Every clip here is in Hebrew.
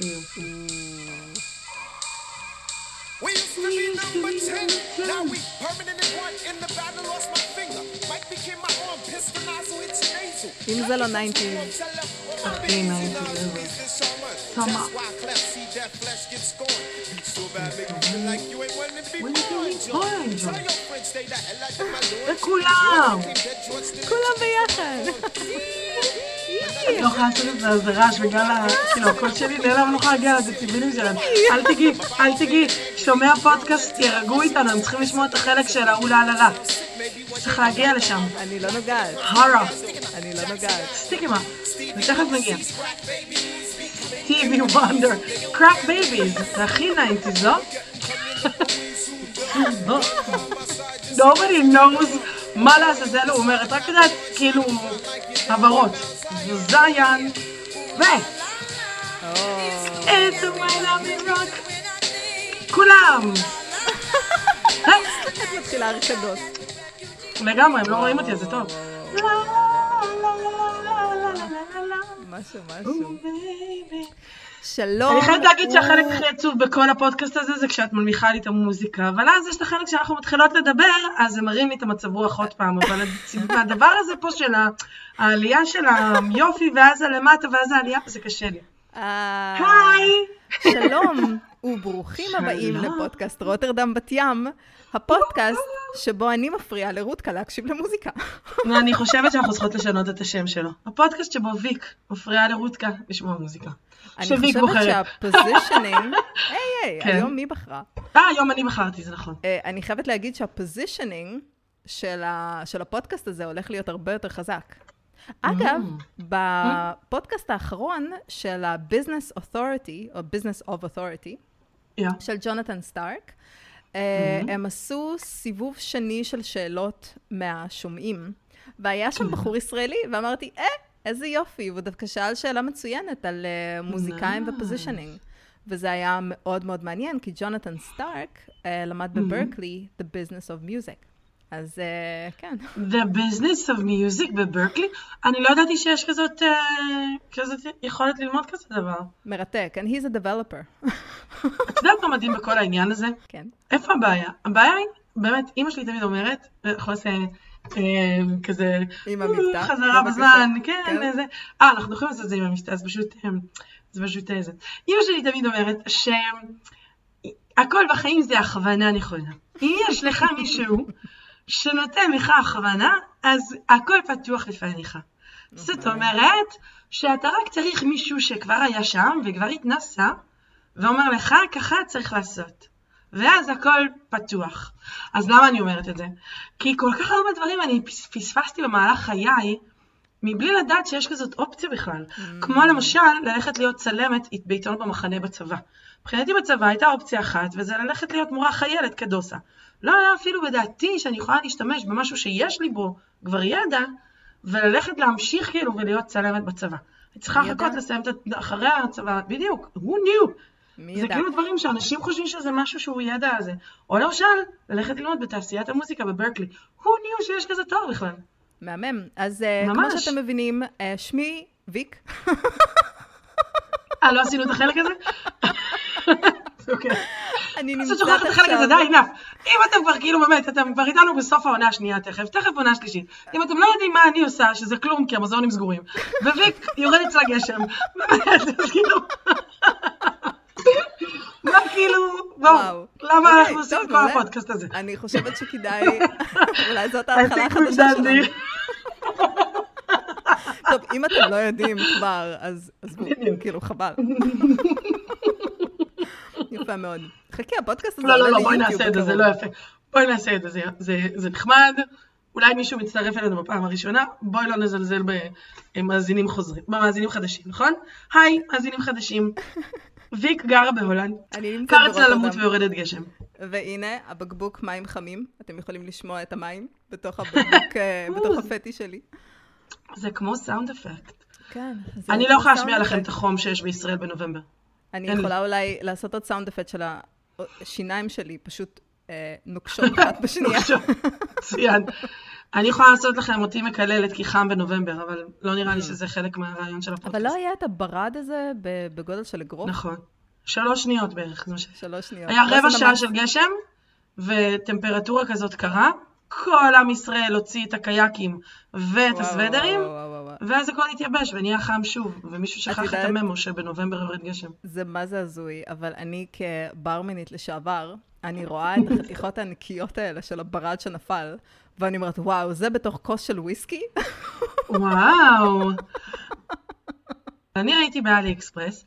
We used to be number 10. Now we permanent at one. In the battle, lost my finger. Mike became my arm. Pistol nozzle hits your nasal. אם זה לא 90. הכי 90 תמה. וכולם! כולם ביחד. אני לא יכולה לעשות את זה, זה רעש בגלל. כאילו, הקול שלי נעלם, אני לא יכולה להגיע לדציבלים שלהם. אל תגיעי, אל תגיעי. שומע פודקאסט, תירגעו איתנו, הם צריכים לשמוע את החלק של ההוא לה לה. צריך להגיע לשם. אני לא נוגעת. הרה. אני לא נוגעת. סטיגמה. ותכף נגיע. TV וונדר. קראק בייביז. זה הכי 90's, לא? Nobody knows מה לעזאזל הוא אומר, את רק יודעת, כאילו, זיין, ו... It's a love rock. כולם! את מתחילה רקדות. לגמרי, הם לא רואים אותי, אז זה טוב. משהו, משהו. שלום. אני חייבת להגיד שהחלק הכי עצוב בכל הפודקאסט הזה זה כשאת מנמיכה לי את המוזיקה, אבל אז יש את החלק שאנחנו מתחילות לדבר, אז זה מרים לי את המצב רוח עוד פעם, אבל הדבר הזה פה של העלייה של היופי, ואז הלמטה, ואז העלייה, זה קשה לי. היי! שלום וברוכים הבאים לפודקאסט רוטרדם בת ים, הפודקאסט שבו אני מפריעה לרותקה להקשיב למוזיקה. ואני חושבת שאנחנו צריכות לשנות את השם שלו. הפודקאסט שבו ויק מפריעה לרותקה לשמוע מוזיקה. אני חושבת. שהפוזישנינג, היי היי, כן. היום מי בחרה? אה, היום אני בחרתי, זה נכון. אה, אני חייבת להגיד שה positioning של הפודקאסט הזה הולך להיות הרבה יותר חזק. אגב, בפודקאסט האחרון של ה-Business Authority, או Business of Authority, yeah. של ג'ונתן סטארק, אה, הם עשו סיבוב שני של שאלות מהשומעים, והיה שם בחור ישראלי, ואמרתי, אה, איזה יופי, והוא דווקא שאל שאלה מצוינת על אה, מוזיקאים Nice. ו positioning. וזה היה מאוד מאוד מעניין, כי ג'ונתן סטארק אה, למד בברקלי The Business of Music. אז אה, כן. The Business of Music בברקלי? אני לא ידעתי שיש כזאת, אה, כזאת יכולת ללמוד כזה דבר. מרתק, and he's a developer. את יודעת מה מדהים בכל העניין הזה? כן. איפה הבעיה? הבעיה היא, באמת, אימא שלי תמיד אומרת, אנחנו נעשה אה, כזה, עם המבטא, חזרה. בזמן, כן, כן. איזה, אה, אנחנו יכולים לעשות את זה עם המבטא, אז פשוט, זה פשוט איזה. אימא שלי תמיד אומרת שהכל בחיים זה הכוונה נכונה. אם יש לך מישהו שנותן לך הכוונה, אז הכל פתוח לפניך. זאת אומרת, שאתה רק צריך מישהו שכבר היה שם וכבר התנסה, ואומר לך, ככה צריך לעשות. ואז הכל פתוח. אז למה אני אומרת את זה? כי כל כך הרבה דברים אני פס- פספסתי במהלך חיי, מבלי לדעת שיש כזאת אופציה בכלל. כמו למשל, ללכת להיות צלמת בעיתון במחנה בצבא. מבחינתי בצבא הייתה אופציה אחת, וזה ללכת להיות מורה חיילת כדוסה. לא היה אפילו בדעתי שאני יכולה להשתמש במשהו שיש לי בו כבר ידע, וללכת להמשיך כאילו ולהיות צלמת בצבא. אני צריכה לחכות? לסיים את אחרי הצבא, בדיוק, who knew? זה ידע? כאילו דברים שאנשים חושבים שזה משהו שהוא ידע הזה. או למשל, ללכת ללמוד בתעשיית המוזיקה בברקלי. who knew שיש כזה תואר בכלל? מהמם. אז אה, כמו ממש. שאתם מבינים, אה, שמי ויק. אה, לא עשינו את החלק הזה? אוקיי. אני אז את נמצאת שוכחת את החלק הזה, עכשיו... די, נף. אם אתם כבר, כאילו, באמת, אתם כבר איתנו בסוף העונה השנייה תכף, תכף עונה שלישית. אם אתם לא יודעים מה אני עושה, שזה כלום, כי המוזיאונים סגורים, וויק יורד אצלה גשם, באמת, אז כאילו... מה כאילו, בואו. למה אוקיי, אנחנו עושים את כל. הפודקאסט הזה? אני חושבת שכדאי, אולי זאת ההתחלה החדשה שלנו. טוב, אם אתם לא יודעים כבר, אז. כאילו, חבל. יפה מאוד. חכי, הפודקאסט הזה לא, לא, לא, בואי נעשה את זה, זה. לא יפה. בואי נעשה את זה, זה- נחמד. אולי מישהו מצטרף אלינו בפעם הראשונה, בואי לא נזלזל במאזינים חוזרים, במאזינים חדשים, נכון? היי, מאזינים חדשים. ויק גרה בהולנד, אני נמצאת קר אצלה למות. ויורדת גשם. והנה, הבקבוק מים חמים. אתם יכולים לשמוע את המים בתוך הבקבוק, אה, בתוך הפטי שלי. זה כמו sound effect. כן. אני לא יכולה להשמיע לכם. את החום שיש בישראל בנובמבר. אני. יכולה אולי לעשות עוד sound effect של השיניים שלי, פשוט אה, נוקשות אחת בשנייה. מצוין. אני יכולה לעשות לכם אותי מקללת כי חם בנובמבר, אבל לא נראה לי שזה חלק מהרעיון של הפודקאסט. אבל לא היה את הברד הזה בגודל של אגרוף? נכון. שלוש שניות בערך. שלוש שניות. היה רבע שעה של גשם, וטמפרטורה כזאת קרה, כל עם ישראל הוציא את הקייקים ואת הסוודרים, ואז הכל התייבש ונהיה חם שוב, ומישהו שכח את הממו שבנובמבר יורד גשם. זה מה זה הזוי, אבל אני כברמנית לשעבר, אני רואה את החתיכות הענקיות האלה של הברד שנפל, ואני אומרת, וואו, זה בתוך כוס של וויסקי? וואו. אני ראיתי באלי אקספרס,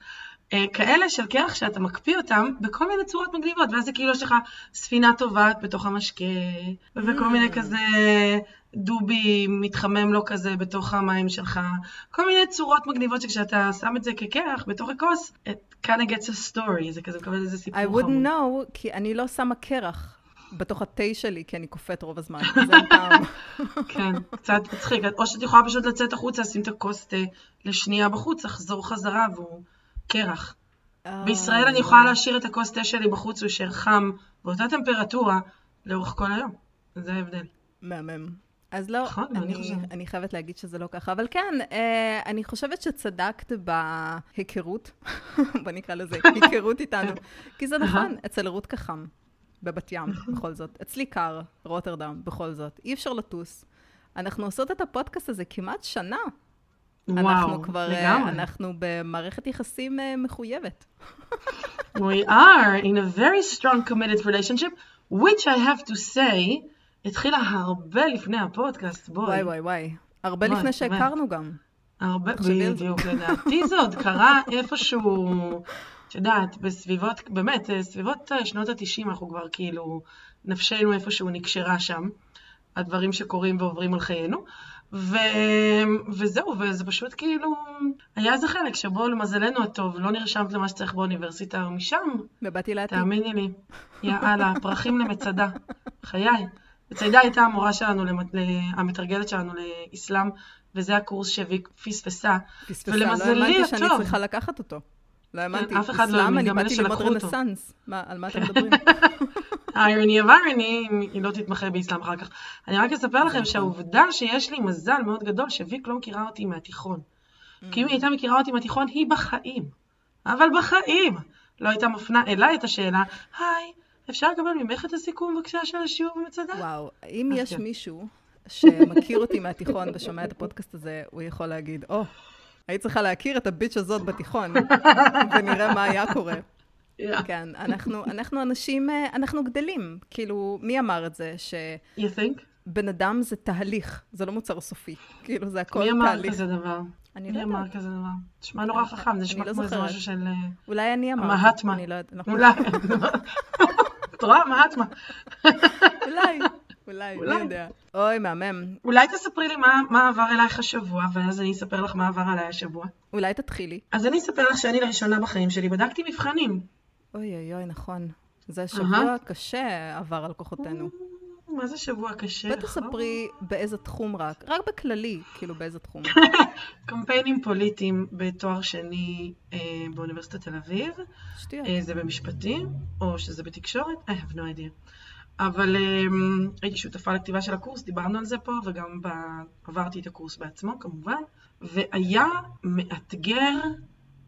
כאלה של קרח שאתה מקפיא אותם בכל מיני צורות מגניבות, ואז זה כאילו יש לך ספינה טובעת בתוך המשקה, וכל מיני mm. כזה דובי מתחמם לו כזה בתוך המים שלך, כל מיני צורות מגניבות שכשאתה שם את זה כקרח בתוך הכוס, it kind of gets a story, זה כזה מקבל איזה סיפור חמוד. I wouldn't know, כי אני לא שמה קרח. בתוך התה שלי, כי אני קופאת רוב הזמן, זה פעם. כן, קצת מצחיק. או שאת יכולה פשוט לצאת החוצה, לשים את הכוס תה לשנייה בחוץ, לחזור חזרה והוא קרח. אה, בישראל אני יכולה להשאיר את הכוס תה שלי בחוץ, הוא יישאר חם, באותה טמפרטורה, לאורך כל היום. זה ההבדל. מהמם. אז לא, נכון, אני, אני, אני חייבת להגיד שזה לא ככה, אבל כן, אה, אני חושבת שצדקת בהיכרות, בוא נקרא לזה, היכרות איתנו, כי זה נכון, אצל רות כחם, בבת ים, בכל זאת. אצלי קר, רוטרדם, בכל זאת. אי אפשר לטוס. אנחנו עושות את הפודקאסט הזה כמעט שנה. וואו, אנחנו כבר, אה, לגמרי. אנחנו במערכת יחסים uh, מחויבת. We are in a very strong committed relationship, which I have to say, התחילה הרבה לפני הפודקאסט, בואי. וואי וואי וואי. הרבה בואי, לפני שהכרנו גם. הרבה, בדיוק, לדעתי זה עוד קרה איפשהו, את יודעת, בסביבות, באמת, אה, סביבות שנות ה-90 אנחנו כבר כאילו, נפשנו איפשהו נקשרה שם, הדברים שקורים ועוברים על חיינו. ו... וזהו, וזה פשוט כאילו, היה איזה חלק שבו למזלנו הטוב, לא נרשמת למה שצריך באוניברסיטה או משם. ובאתי לעתיד. תאמיני לי. יאללה, פרחים למצדה. חיי. מצדה הייתה המורה שלנו, המתרגלת שלנו לאסלאם, וזה הקורס שהיא פספסה. פספסה, לא האמנתי שאני צריכה לקחת אותו. לא האמנתי. אף אחד לא האמין, גם אלה שלקחו אותו. אני באתי ללמוד רנסאנס. מה, על מה אתם מדברים? irony of irony, היא לא תתמחה באסלאם אחר כך. אני רק אספר לכם שהעובדה שיש לי מזל מאוד גדול שוויק לא מכירה אותי מהתיכון. כי אם היא הייתה מכירה אותי מהתיכון, היא בחיים. אבל בחיים לא הייתה מפנה אליי את השאלה, היי, אפשר לקבל ממך את הסיכום בבקשה של השיעור במצדה? וואו, אם יש כן. מישהו שמכיר אותי מהתיכון ושומע את הפודקאסט הזה, הוא יכול להגיד, או, oh, היית צריכה להכיר את הביץ' הזאת בתיכון, ונראה מה היה קורה. כן, אנחנו, אנחנו אנשים, אה, אנחנו גדלים. כאילו, מי אמר את זה? ש... You think? בן אדם זה תהליך, זה לא מוצר סופי. כאילו, זה הכל תהליך. מי אמר כזה דבר? אני לא יודעת. מי אמר כזה דבר? נשמע נורא חכם, זה נשמע לא כמו איזה משהו של... אה, אולי אני אמרתי. מהטמה. אני לא יודעת. אולי. את רואה? מהטמה. אולי. אולי, מי יודע. אוי, מהמם. אולי תספרי לי מה, מה עבר אלייך השבוע, ואז אני אספר לך מה עבר עליי השבוע. אולי תתחילי. אז אני אספר לך שאני לראשונה בחיים שלי בדקתי מבחנים. אוי אוי אוי, נכון. זה שבוע uh-huh. קשה עבר על כוחותינו. מה זה שבוע קשה? ותספרי באיזה תחום רק, רק בכללי, כאילו באיזה תחום. קמפיינים פוליטיים בתואר שני אה, באוניברסיטת תל אביב. שטויות. אה, זה במשפטים, או שזה בתקשורת? I have no idea. אבל אה, הייתי שותפה לכתיבה של הקורס, דיברנו על זה פה, וגם ב... עברתי את הקורס בעצמו כמובן, והיה מאתגר,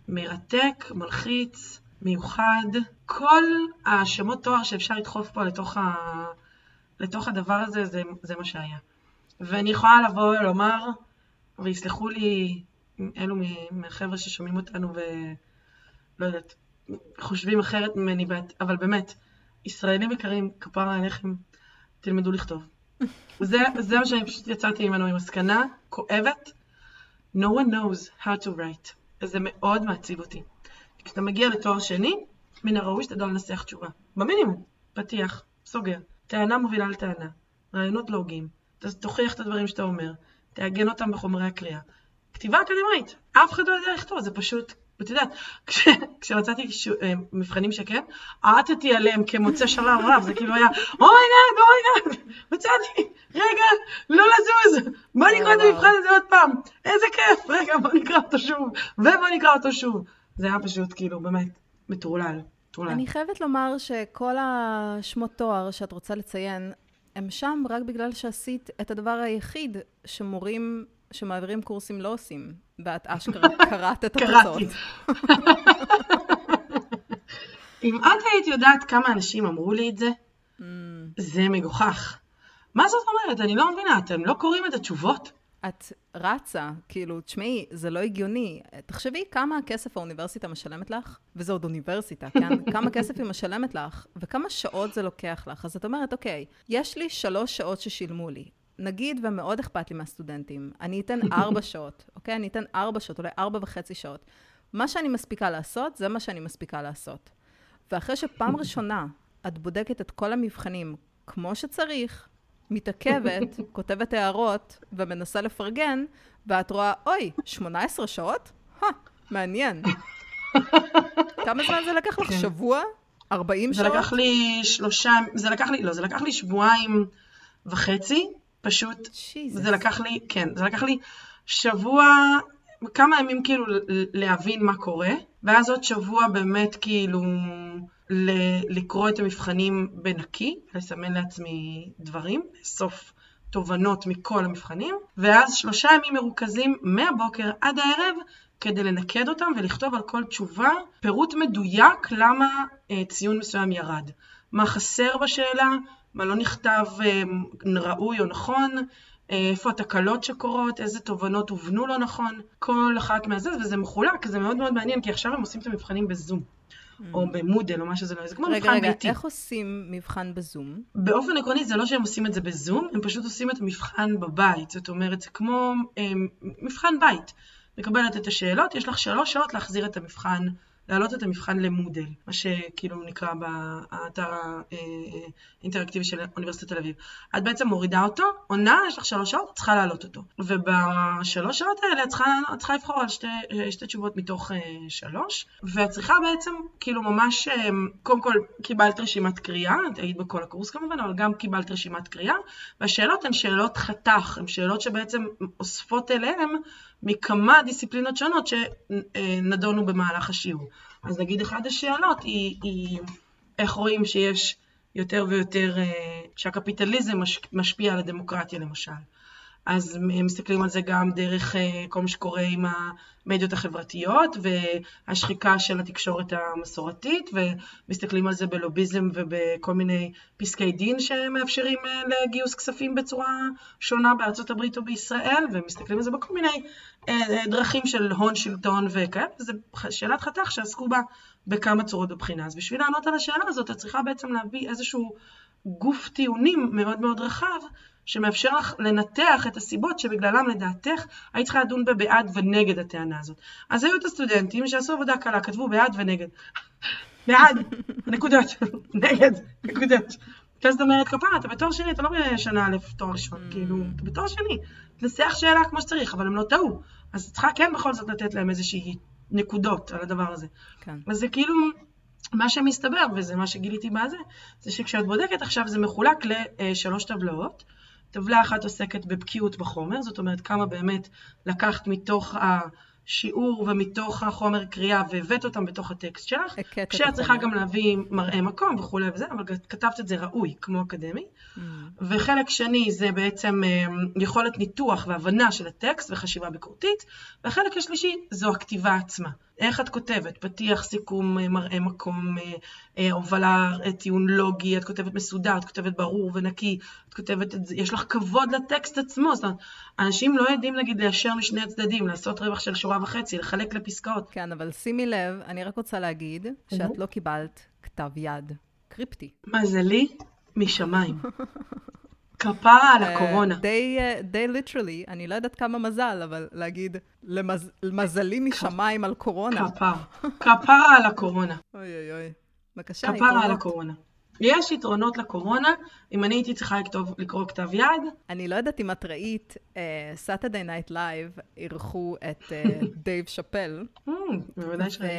מרתק, מלחיץ, מיוחד, כל השמות תואר שאפשר לדחוף פה לתוך, ה... לתוך הדבר הזה, זה, זה מה שהיה. ואני יכולה לבוא ולומר, ויסלחו לי אלו מהחבר'ה ששומעים אותנו ולא יודעת, חושבים אחרת ממני, אבל באמת, ישראלים יקרים, כפרה עליכם, תלמדו לכתוב. זה, זה מה שאני פשוט יצאתי ממנו עם מסקנה כואבת. No one knows how to write. וזה מאוד מעציב אותי. כשאתה מגיע לתואר שני, מן הראוי שתדע לנסח תשובה. במינימום, פתיח, סוגר, טענה מובילה לטענה, רעיונות לוגיים, תוכיח את הדברים שאתה אומר, תעגן אותם בחומרי הקריאה. כתיבה אקדמית, אף אחד לא יודע לכתוב, זה פשוט, את יודעת, כש, כשמצאתי אה, מבחנים שכן, עטתי עליהם כמוצא שלל רב, זה כאילו היה, אומייגאד, אומייגאד, מצאתי, רגע, לא לזוז, בוא נקרא את המבחן הזה עוד פעם, איזה כיף, רגע, בוא נקרא אותו שוב, ובוא נקרא אותו שוב. זה היה פשוט כאילו באמת מטורלל. אני חייבת לומר שכל השמות תואר שאת רוצה לציין, הם שם רק בגלל שעשית את הדבר היחיד שמורים שמעבירים קורסים לא עושים, ואת אשכרה קראת את התוצאות. אם את היית יודעת כמה אנשים אמרו לי את זה, Mm, זה מגוחך. מה זאת אומרת? אני לא מבינה, אתם לא קוראים את התשובות? את רצה, כאילו, תשמעי, זה לא הגיוני. תחשבי כמה כסף האוניברסיטה משלמת לך, וזה עוד אוניברסיטה, כן? כמה כסף היא משלמת לך, וכמה שעות זה לוקח לך. אז את אומרת, אוקיי, יש לי שלוש שעות ששילמו לי. נגיד, ומאוד אכפת לי מהסטודנטים, אני אתן ארבע שעות, אוקיי? אני אתן ארבע שעות, אולי ארבע וחצי שעות. מה שאני מספיקה לעשות, זה מה שאני מספיקה לעשות. ואחרי שפעם ראשונה את בודקת את כל המבחנים כמו שצריך, מתעכבת, כותבת הערות ומנסה לפרגן, ואת רואה, אוי, 18 שעות? הא, מעניין. כמה זמן זה לקח לך? כן. שבוע? 40 זה שעות? לקח לי שלושה, זה לקח לי, לא, זה לקח לי שבועיים וחצי, פשוט, Jesus. זה לקח לי, כן, זה לקח לי שבוע, כמה ימים כאילו להבין מה קורה, ואז עוד שבוע באמת כאילו לקרוא את המבחנים בנקי, לסמן לעצמי דברים, לאסוף תובנות מכל המבחנים, ואז שלושה ימים מרוכזים מהבוקר עד הערב כדי לנקד אותם ולכתוב על כל תשובה פירוט מדויק למה אה, ציון מסוים ירד. מה חסר בשאלה, מה לא נכתב אה, ראוי או נכון, אה, איפה התקלות שקורות, איזה תובנות הובנו לא נכון, כל אחת מהזה, וזה מחולק, זה מאוד מאוד מעניין, כי עכשיו הם עושים את המבחנים בזום, או במודל, או מה שזה לא, זה כמו רגע, מבחן רגע, ביתי. איך עושים מבחן בזום? באופן עקרוני זה לא שהם עושים את זה בזום, הם פשוט עושים את המבחן בבית. זאת אומרת, זה כמו אה, מבחן בית. מקבלת את השאלות, יש לך שלוש שעות להחזיר את המבחן, להעלות את המבחן למודל, מה שכאילו נקרא באתר האינטראקטיבי של אוניברסיטת תל אביב. את בעצם מורידה אותו, עונה, יש לך שלוש שעות, צריכה להעלות אותו. ובשלוש שעות האלה את צריכה, צריכה לבחור על שתי, שתי תשובות מתוך אה, שלוש, ואת צריכה בעצם, כאילו ממש, אה, קודם כל קיבלת רשימת קריאה, את היית בכל הקורס כמובן, אבל גם קיבלת רשימת קריאה, והשאלות הן שאלות חתך, הן שאלות שבעצם אוספות אליהן מכמה דיסציפלינות שונות שנדונו במהלך השיעור. אז נגיד אחת השאלות היא, היא איך רואים שיש יותר ויותר, אה, שהקפיטליזם מש, משפיע על הדמוקרטיה למשל. אז הם מסתכלים על זה גם דרך אה, כל מה שקורה עם המדיות החברתיות והשחיקה של התקשורת המסורתית, ומסתכלים על זה בלוביזם ובכל מיני פסקי דין שמאפשרים אה, לגיוס כספים בצורה שונה בארצות הברית או בישראל, ומסתכלים על זה בכל מיני אה, דרכים של הון שלטון וכאלה, וזו שאלת חתך שעסקו בה בכמה צורות בבחינה. אז בשביל לענות על השאלה הזאת, את צריכה בעצם להביא איזשהו גוף טיעונים מאוד מאוד רחב, שמאפשר לך לנתח את הסיבות שבגללם לדעתך היית צריכה לדון בבעד ונגד הטענה הזאת. אז היו את הסטודנטים שעשו עבודה קלה, כתבו בעד ונגד. בעד, נקודות, נגד, נקודות. ואז את אומרת, כפרה, אתה בתואר שני, אתה לא בשנה א' תואר ראשון, כאילו, אתה בתואר שני. תנסח שאלה כמו שצריך, אבל הם לא טעו. אז צריכה כן בכל זאת לתת להם איזושהי נקודות על הדבר הזה. כן. אז זה כאילו, מה שמסתבר, וזה מה שגיליתי בזה, זה שכשאת בודקת עכשיו זה מחולק לשלוש טבלאות. טבלה אחת עוסקת בבקיאות בחומר, זאת אומרת כמה באמת לקחת מתוך השיעור ומתוך החומר קריאה והבאת אותם בתוך הטקסט שלך, כשאת צריכה. גם להביא מראה מקום וכולי וזה, אבל כתבת את זה ראוי, כמו אקדמי. Mm. וחלק שני זה בעצם אה, יכולת ניתוח והבנה של הטקסט וחשיבה ביקורתית, והחלק השלישי זו הכתיבה עצמה. איך את כותבת? פתיח, סיכום, אה, מראה מקום, אה, אה, הובלה, אה, טיעון לוגי, את כותבת מסודר, את כותבת ברור ונקי, את כותבת את זה, יש לך כבוד לטקסט עצמו, זאת אומרת, אנשים לא יודעים נגיד ליישר משני הצדדים, לעשות רווח של שורה וחצי, לחלק לפסקאות. כן, אבל שימי לב, אני רק רוצה להגיד שאת לא קיבלת כתב יד קריפטי. מזלי משמיים. כפרה על הקורונה. אה, די, אה, די literally, אני לא יודעת כמה מזל, אבל להגיד, למז... משמיים על קורונה. כפרה. כפרה על הקורונה. אוי אוי אוי. בבקשה, כפרה על. הקורונה. יש יתרונות לקורונה, אם אני הייתי צריכה לכתוב, לקרוא כתב יד, אני לא יודעת אם את ראית, Saturday Night Live אירחו את אה, דייב שאפל, Hmm, בוודאי שראיתי.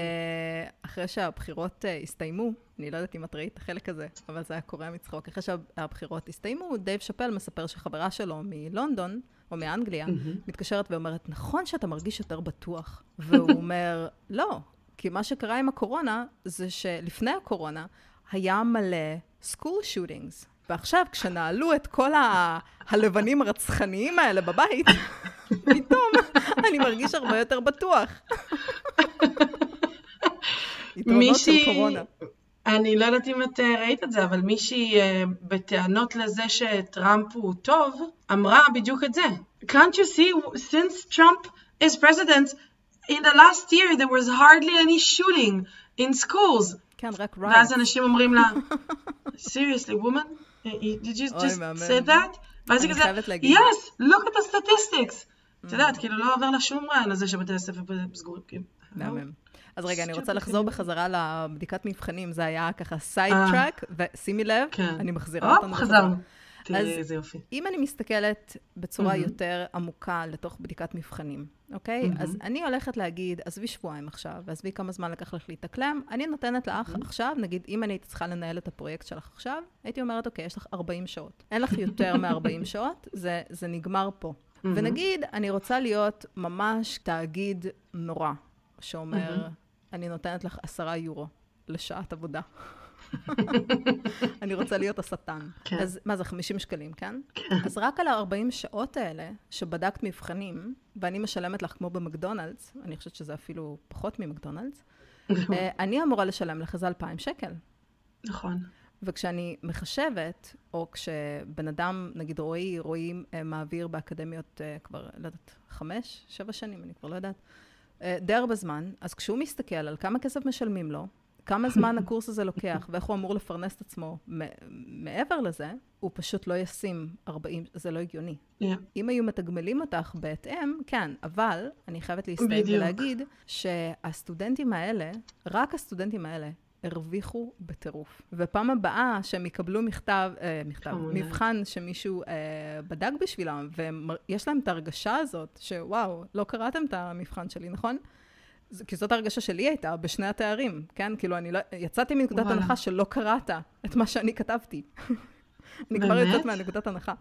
ואחרי שהבחירות אה, הסתיימו, אני לא יודעת אם את ראית את החלק הזה, אבל זה היה קורע מצחוק. אחרי שהבחירות הסתיימו, דייב שאפל מספר שחברה שלו מלונדון, או מאנגליה, מתקשרת ואומרת, נכון שאתה מרגיש יותר בטוח. והוא אומר, לא, כי מה שקרה עם הקורונה, זה שלפני הקורונה היה מלא school shootings. ועכשיו, כשנעלו את כל ה... הלבנים הרצחניים האלה בבית, פתאום אני מרגיש הרבה יותר בטוח. יתרונות של קורונה. אני לא יודעת אם את אה, ראית את זה, אבל מישהי אה, בטענות לזה שטראמפ הוא טוב, אמרה בדיוק את זה. Can't you see, since Trump is president, in the last year there was hardly any shooting in schools. כן, רק רייט. ואז אנשים אומרים לה, seriously, woman, did you just say that? ואז היא כזה, yes, look at the statistics. את יודעת, כאילו לא עובר לה שום רעיון לזה שבתי הספר סגורים. כאילו. מהמם. אז רגע, אני רוצה לחזור בחזרה לבדיקת מבחנים, זה היה ככה side track, ושימי לב, כן. אני מחזירה אותנו. חזרנו. תראי איזה יופי. אם אני מסתכלת בצורה יותר עמוקה לתוך בדיקת מבחנים, אוקיי? אז אני הולכת להגיד, עזבי שבועיים עכשיו, ועזבי כמה זמן לקח לך להתאקלם, אני נותנת לך עכשיו, נגיד, אם אני הייתי צריכה לנהל את הפרויקט שלך עכשיו, הייתי אומרת, אוקיי, יש לך 40 שעות. אין לך יותר מ-40 שעות, זה, זה נגמר פה. ונגיד, אני רוצה להיות ממש תאגיד נורא, שאומר, אני נותנת לך עשרה יורו לשעת עבודה. אני רוצה להיות השטן. כן. אז מה זה, 50 שקלים, כן? כן. אז רק על ה-40 שעות האלה, שבדקת מבחנים, ואני משלמת לך כמו במקדונלדס, אני חושבת שזה אפילו פחות ממקדונלדס, אה, אני אמורה לשלם לך איזה 2,000 שקל. נכון. וכשאני מחשבת, או כשבן אדם, נגיד רועי, רועי אה, מעביר באקדמיות אה, כבר, לא יודעת, חמש, שבע שנים, אני כבר לא יודעת, די הרבה זמן, אז כשהוא מסתכל על כמה כסף משלמים לו, כמה זמן הקורס הזה לוקח, ואיך הוא אמור לפרנס את עצמו מעבר לזה, הוא פשוט לא ישים 40, זה לא הגיוני. Yeah. אם היו מתגמלים אותך בהתאם, כן, אבל אני חייבת להסתייג ולהגיד שהסטודנטים האלה, רק הסטודנטים האלה, הרוויחו בטירוף. ופעם הבאה שהם יקבלו מכתב, אה, מכתב, מבחן שמישהו אה, בדק בשבילם, ויש להם את ההרגשה הזאת, שוואו, לא קראתם את המבחן שלי, נכון? כי זאת הרגשה שלי הייתה בשני התארים, כן? כאילו, אני לא... יצאתי מנקודת הנחה שלא קראת את מה שאני כתבתי. אני כבר יוצאת מהנקודת הנחה.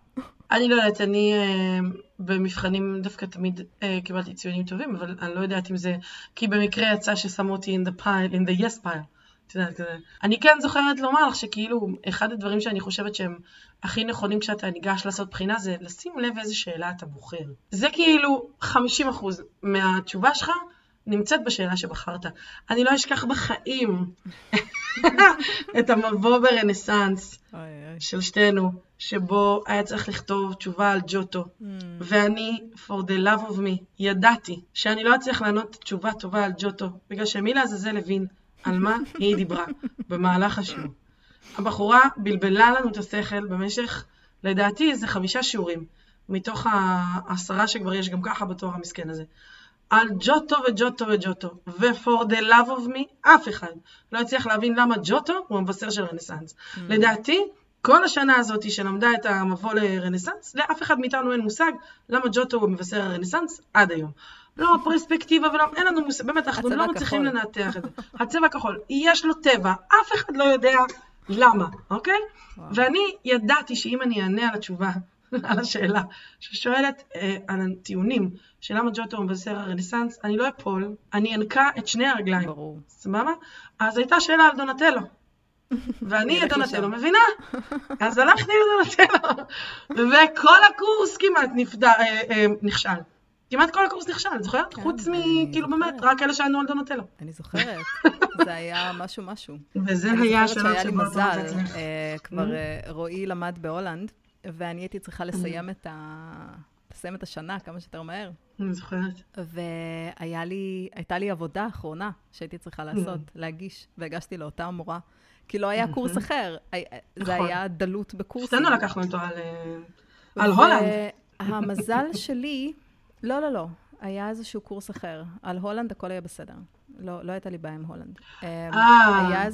אני לא יודעת, אני uh, במבחנים דווקא תמיד uh, קיבלתי ציונים טובים, אבל אני לא יודעת אם זה... כי במקרה יצא ששמו אותי in the pile, in the yes pile. את יודעת, כזה. אני כן זוכרת לומר לך שכאילו, אחד הדברים שאני חושבת שהם הכי נכונים כשאתה ניגש לעשות בחינה, זה לשים לב איזה שאלה אתה בוחר. זה כאילו 50% מהתשובה שלך, נמצאת בשאלה שבחרת. אני לא אשכח בחיים את המבוא ברנסאנס של שתינו, שבו היה צריך לכתוב תשובה על ג'וטו, mm. ואני, for the love of me, ידעתי שאני לא אצליח לענות תשובה טובה על ג'וטו, בגלל שמי לעזאזל הבין על מה היא דיברה במהלך השיעור. הבחורה בלבלה לנו את השכל במשך, לדעתי, איזה חמישה שיעורים, מתוך העשרה שכבר יש גם ככה בתואר המסכן הזה. על ג'וטו וג'וטו וג'וטו, ו-for the love of me, אף אחד לא הצליח להבין למה ג'וטו הוא המבשר של רנסאנס. Mm. לדעתי, כל השנה הזאת שלמדה את המבוא לרנסאנס, לאף אחד מאיתנו אין מושג למה ג'וטו הוא מבשר הרנסאנס עד היום. לא פרספקטיבה ולא, אין לנו מושג, באמת, אנחנו לא מצליחים לנתח את זה. הצבע הכחול, יש לו טבע, אף אחד לא יודע למה, אוקיי? וואו. ואני ידעתי שאם אני אענה על התשובה על השאלה ששואלת אה, על הטיעונים של למה ג'וטו הוא מבשר הרנסאנס, אני לא אפול, אני אנקה את שני הרגליים. ברור. סבבה? אז הייתה שאלה על דונטלו. ואני את דונטלו מבינה, אז הלכתי לדונטלו, וכל הקורס כמעט נפד... אה, אה, נכשל. כמעט כל הקורס נכשל, את זוכרת? כן, חוץ מכאילו באמת, רק אלה שענו על דונטלו. אני זוכרת, זה היה משהו משהו. וזה היה השאלות שהיה לי מזל, אה, כבר רועי למד בהולנד, ואני הייתי צריכה לסיים את ה... לסיים את השנה כמה שיותר מהר. אני זוכרת. והיה לי, עבודה אחרונה שהייתי צריכה לעשות, mm. להגיש, והגשתי לאותה מורה. כי לא היה קורס אחר, זה נכון. היה דלות בקורסים. שתינו לקחנו אותו על, אה, הולנד. המזל שלי, לא, לא, לא, היה איזשהו קורס אחר. על הולנד הכל היה בסדר. לא, לא הייתה לי בעיה עם הולנד. אה,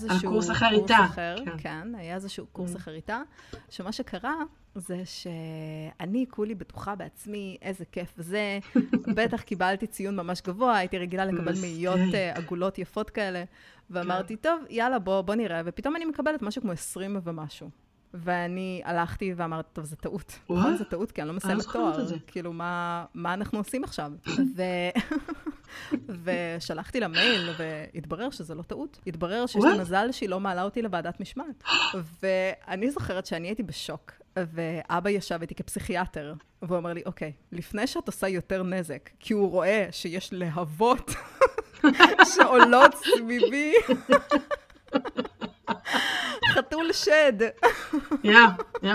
על קורס אחר איתה. כן. כן, היה איזשהו קורס mm. אחר איתה, שמה שקרה זה שאני כולי בטוחה בעצמי, איזה כיף זה. בטח קיבלתי ציון ממש גבוה, הייתי רגילה לקבל מאיות אה, עגולות יפות כאלה. ואמרתי, כן. טוב, יאללה, בוא, בוא נראה. ופתאום אני מקבלת משהו כמו 20 ומשהו. ואני הלכתי ואמרתי, טוב, זו טעות. נכון, זו טעות, כי אני לא מסיימת תואר. כאילו, מה, מה אנחנו עושים עכשיו? ו... ושלחתי לה מייל, והתברר שזה לא טעות. התברר שיש לי? מזל שהיא לא מעלה אותי לוועדת משמעת. ואני זוכרת שאני הייתי בשוק, ואבא ישב איתי כפסיכיאטר, והוא אמר לי, אוקיי, לפני שאת עושה יותר נזק, כי הוא רואה שיש להבות שעולות סביבי, חתול שד. יא, יא.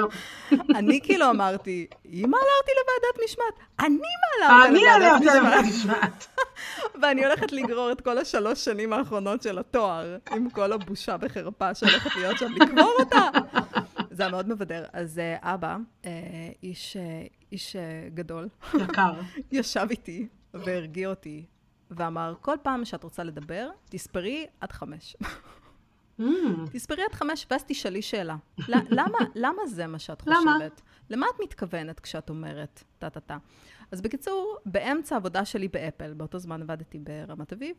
אני כאילו אמרתי, היא מעלה אותי לוועדת משמעת. אני מעלה אותה אני אעלה לוועדת משמעת. ואני הולכת לגרור את כל השלוש שנים האחרונות של התואר, עם כל הבושה וחרפה שהולכת להיות שם, לקבור אותה. זה היה מאוד מבדר. אז אה, אבא, אה, איש, אה, איש גדול, יקר. ישב איתי והרגיע אותי, ואמר, כל פעם שאת רוצה לדבר, תספרי עד חמש. Mm, תספרי עד חמש, ואז תשאלי שאלה. למה, למה זה מה שאת למה? חושבת? למה את מתכוונת כשאת אומרת טה-טה-טה? אז בקיצור, באמצע העבודה שלי באפל, באותו זמן עבדתי ברמת אביב,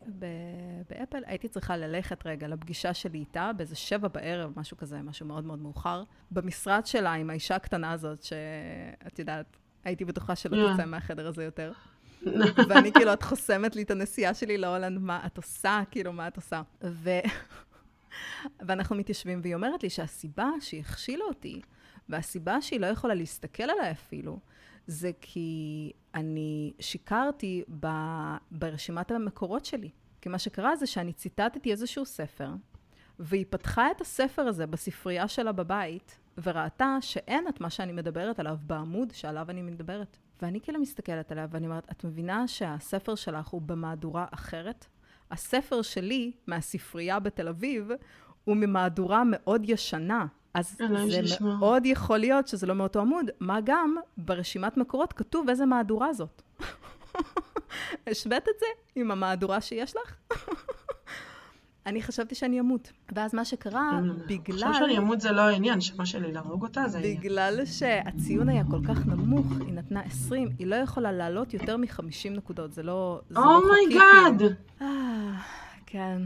באפל, הייתי צריכה ללכת רגע לפגישה שלי איתה, באיזה שבע בערב, משהו כזה, משהו מאוד מאוד מאוחר, במשרד שלה עם האישה הקטנה הזאת, שאת יודעת, הייתי בטוחה שלא Yeah. תצא מהחדר הזה יותר. ואני כאילו, את חוסמת לי את הנסיעה שלי להולנד, מה את עושה? כאילו, מה את עושה? ו... ואנחנו מתיישבים, והיא אומרת לי שהסיבה שהיא הכשילה אותי, והסיבה שהיא לא יכולה להסתכל עליי אפילו, זה כי אני שיקרתי ב... ברשימת המקורות שלי. כי מה שקרה זה שאני ציטטתי איזשהו ספר, והיא פתחה את הספר הזה בספרייה שלה בבית, וראתה שאין את מה שאני מדברת עליו בעמוד שעליו אני מדברת. ואני כאילו מסתכלת עליה ואני אומרת, את מבינה שהספר שלך הוא במהדורה אחרת? הספר שלי מהספרייה בתל אביב הוא ממהדורה מאוד ישנה. אז זה. מאוד יכול להיות שזה לא מאותו עמוד, מה גם ברשימת מקורות כתוב איזה מהדורה זאת. השווית את זה עם המהדורה שיש לך? אני חשבתי שאני אמות. ואז מה שקרה, בגלל... עכשיו שאני אמות זה לא העניין, שבא לי להרוג אותה זה העניין. בגלל שהציון היה כל כך נמוך, היא נתנה 20, היא לא יכולה לעלות יותר מ-50 נקודות, זה לא... זה לא oh my god! כאילו. אה, כן.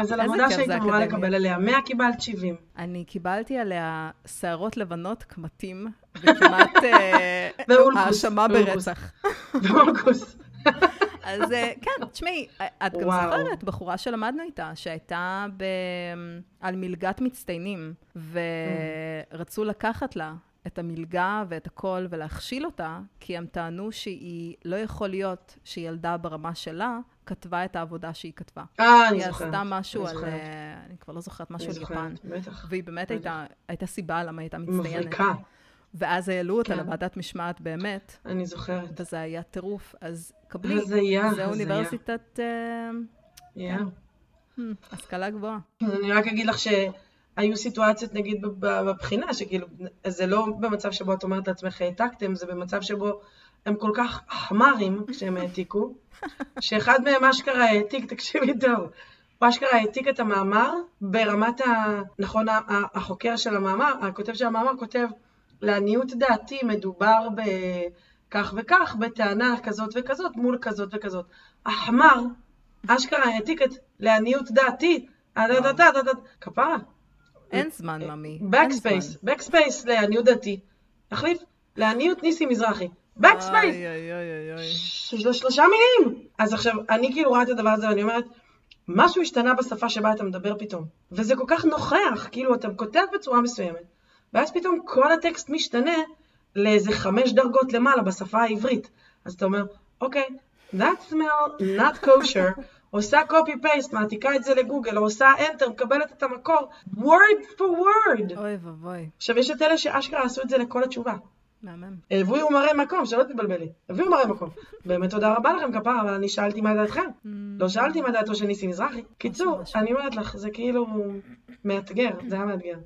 אז על עבודה שהיית אמורה. לקבל עליה 100 קיבלת 70. אני קיבלתי עליה שערות לבנות, קמטים, וכמעט אה, האשמה. ברצח. ואולקוס. אז אה, כן, תשמעי, את גם. זוכרת, בחורה שלמדנו איתה, שהייתה ב... על מלגת מצטיינים, ורצו לקחת לה את המלגה ואת הכל ולהכשיל אותה, כי הם טענו שהיא, לא יכול להיות שילדה ברמה שלה כתבה את העבודה שהיא כתבה. אה, אני היא זוכרת. עשתה משהו על... אה, אני כבר לא זוכרת, משהו על יפן. בטח. והיא באמת. הייתה, סיבה למה היא הייתה מצטיינת. מבריקה, ואז העלו אותה כן. לוועדת משמעת באמת, אני זוכרת. וזה היה טירוף. אז קבלי, זה. אוניברסיטת אה, יא. hmm, השכלה גבוהה. אני רק אגיד לך שהיו סיטואציות, נגיד, בב- בבחינה, שכאילו, זה לא במצב שבו את אומרת לעצמך העתקתם, זה במצב שבו הם כל כך חמרים כשהם העתיקו, שאחד מהם אשכרה העתיק, תקשיבי טוב, הוא אשכרה העתיק את המאמר ברמת ה... נכון, החוקר של המאמר, הכותב של המאמר כותב, לעניות דעתי מדובר בכך וכך, בטענה כזאת וכזאת, מול כזאת וכזאת. החמר אשכרה העתיק את לעניות דעתי, אה, כפרה. אין זמן, ממי. זמן. בקספייס לעניות דעתי. נחליף, לעניות ניסי מזרחי. אוי. של שלושה מילים. אז עכשיו, אני כאילו רואה את הדבר הזה ואני אומרת, משהו השתנה בשפה שבה אתה מדבר פתאום. וזה כל כך נוכח, כאילו אתה כותב בצורה מסוימת, ואז פתאום כל הטקסט משתנה לאיזה חמש דרגות למעלה בשפה העברית. אז אתה אומר, אוקיי, that smell not kosher, עושה copy paste, מעתיקה את זה לגוגל, או עושה enter, מקבלת את המקור, word for word. אוי ואבוי, עכשיו, יש את אלה שאשכרה עשו את זה לכל התשובה. מהמם. הביאו מראה מקום, שלא תתבלבלי. הביאו מראה מקום. באמת תודה רבה לכם כפרה, אבל אני שאלתי מה דעתכם. לא שאלתי מה דעתו של ניסי מזרחי. קיצור, Mm. אני אומרת לך, זה כאילו מאתגר, זה היה מאתגר.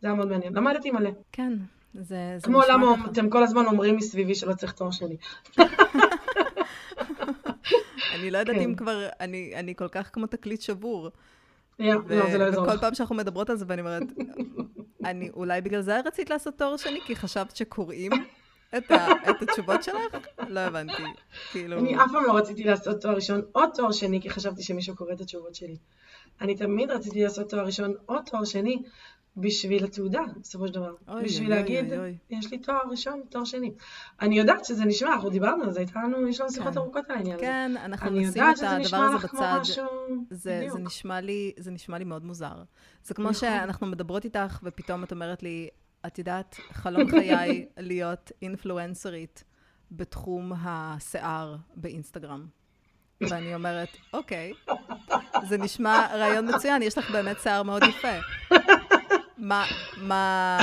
זה היה מאוד מעניין. למדתי מלא. כן, זה זה כמו למה ככה. אתם כל הזמן אומרים מסביבי שלא צריך תואר שני. אני לא יודעת כן. אם כבר, אני אני כל כך כמו תקליט שבור. לא, לא וכל. פעם שאנחנו מדברות על זה, ואני אומרת, אני, אולי בגלל זה רצית לעשות תואר שני? כי חשבת שקוראים את ה- את התשובות שלך? לא הבנתי. כאילו... אני אף פעם לא רציתי לעשות תואר ראשון או תואר שני, כי חשבתי שמישהו קורא את התשובות שלי. אני תמיד רציתי לעשות תואר ראשון או תואר שני, בשביל התעודה, בסופו של דבר. אוי, בשביל אוי, להגיד, אוי, אוי. יש לי תואר ראשון, תואר שני. אני יודעת שזה נשמע, אנחנו דיברנו על זה, הייתה לנו, יש לנו שיחות כן. ארוכות על העניין הזה. כן, אנחנו אני נשים יודעת את שזה הדבר נשמע הזה לך כמו בצד. משהו... זה. זה, נשמע לי, זה נשמע לי מאוד מוזר. זה כמו נכון. שאנחנו מדברות איתך, ופתאום את אומרת לי, את יודעת, חלום חיי להיות אינפלואנסרית בתחום השיער באינסטגרם. ואני אומרת, אוקיי, זה נשמע רעיון מצוין, יש לך באמת שיער מאוד יפה. מה, מה,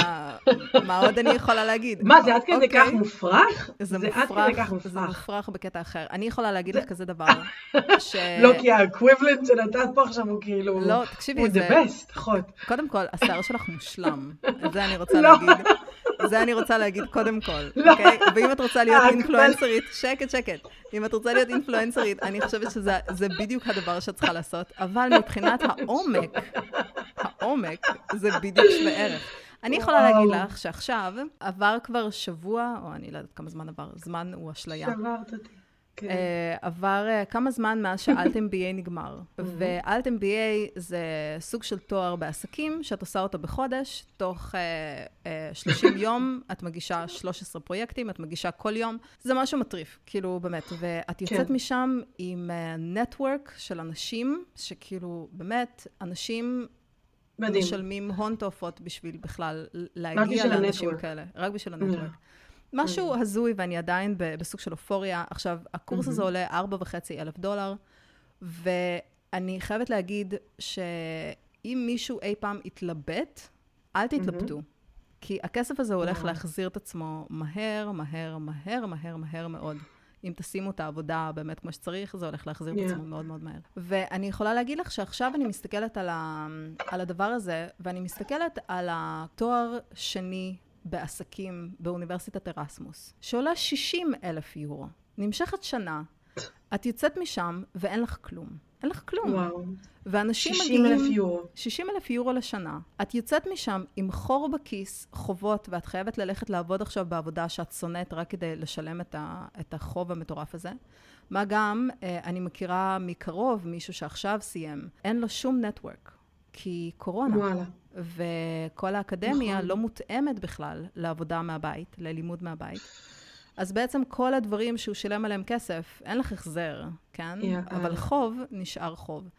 מה עוד אני יכולה להגיד? מה, זה עד כדי אוקיי. כך מופרך? זה מופרך, זה מופרך. בקטע אחר. אני יכולה להגיד לך כזה דבר, ש... לא, כי האקוויבלנט שנתת פה עכשיו הוא כאילו... לא, תקשיבי, הוא זה- the best, אחות. קודם כל, השיער שלך מושלם. את זה אני רוצה לא. להגיד. זה אני רוצה להגיד קודם כל, אוקיי? ואם את רוצה להיות אה, אינפלואנסרית, שקט, שקט. אם את רוצה להיות אינפלואנסרית, אני חושבת שזה זה בדיוק הדבר שאת צריכה לעשות, אבל מבחינת העומק, העומק, זה בדיוק שווה ערך. אני יכולה להגיד וואו. לך שעכשיו עבר כבר שבוע, או אני לא יודעת כמה זמן עבר, זמן הוא אשליה. שברת אותי. כן. אה, עבר אה, כמה זמן מאז שאלט MBA נגמר. ואלט MBA זה סוג של תואר בעסקים, שאת עושה אותו בחודש, תוך אה, אה, 30 יום את מגישה 13 פרויקטים, את מגישה כל יום. זה משהו מטריף, כאילו, באמת. ואת יוצאת כן. משם עם נטוורק של אנשים, שכאילו, באמת, אנשים מדהים. משלמים הון תועפות בשביל בכלל להגיע לאנשים הנטוורק. כאלה. רק בשביל הנטוורק. משהו הזוי, ואני עדיין בסוג של אופוריה. עכשיו, הקורס הזה עולה ארבע וחצי אלף דולר, ואני חייבת להגיד שאם מישהו אי פעם יתלבט, אל תתלבטו. כי הכסף הזה הולך. להחזיר את עצמו מהר, מהר, מהר, מהר, מהר מאוד. אם תשימו את העבודה באמת כמו שצריך, זה הולך להחזיר את Yeah. עצמו מאוד מאוד מהר. ואני יכולה להגיד לך שעכשיו אני מסתכלת על, ה, על הדבר הזה, ואני מסתכלת על התואר שני בעסקים באוניברסיטת ארסמוס, שעולה 60 אלף יורו. נמשכת שנה, את יוצאת משם ואין לך כלום. אין לך כלום. וואו. ואנשים 60 מגיעים... אלף יורו. 60 אלף יורו לשנה. את יוצאת משם עם חור בכיס, חובות, ואת חייבת ללכת לעבוד עכשיו בעבודה שאת שונאת רק כדי לשלם את, ה, את החוב המטורף הזה. מה גם, אה, אני מכירה מקרוב מישהו שעכשיו סיים, אין לו שום נטוורק, כי קורונה. וואלה. וכל האקדמיה נכון. לא מותאמת בכלל לעבודה מהבית, ללימוד מהבית. אז בעצם כל הדברים שהוא שילם עליהם כסף, אין לך החזר, כן? יאללה. אבל חוב נשאר חוב.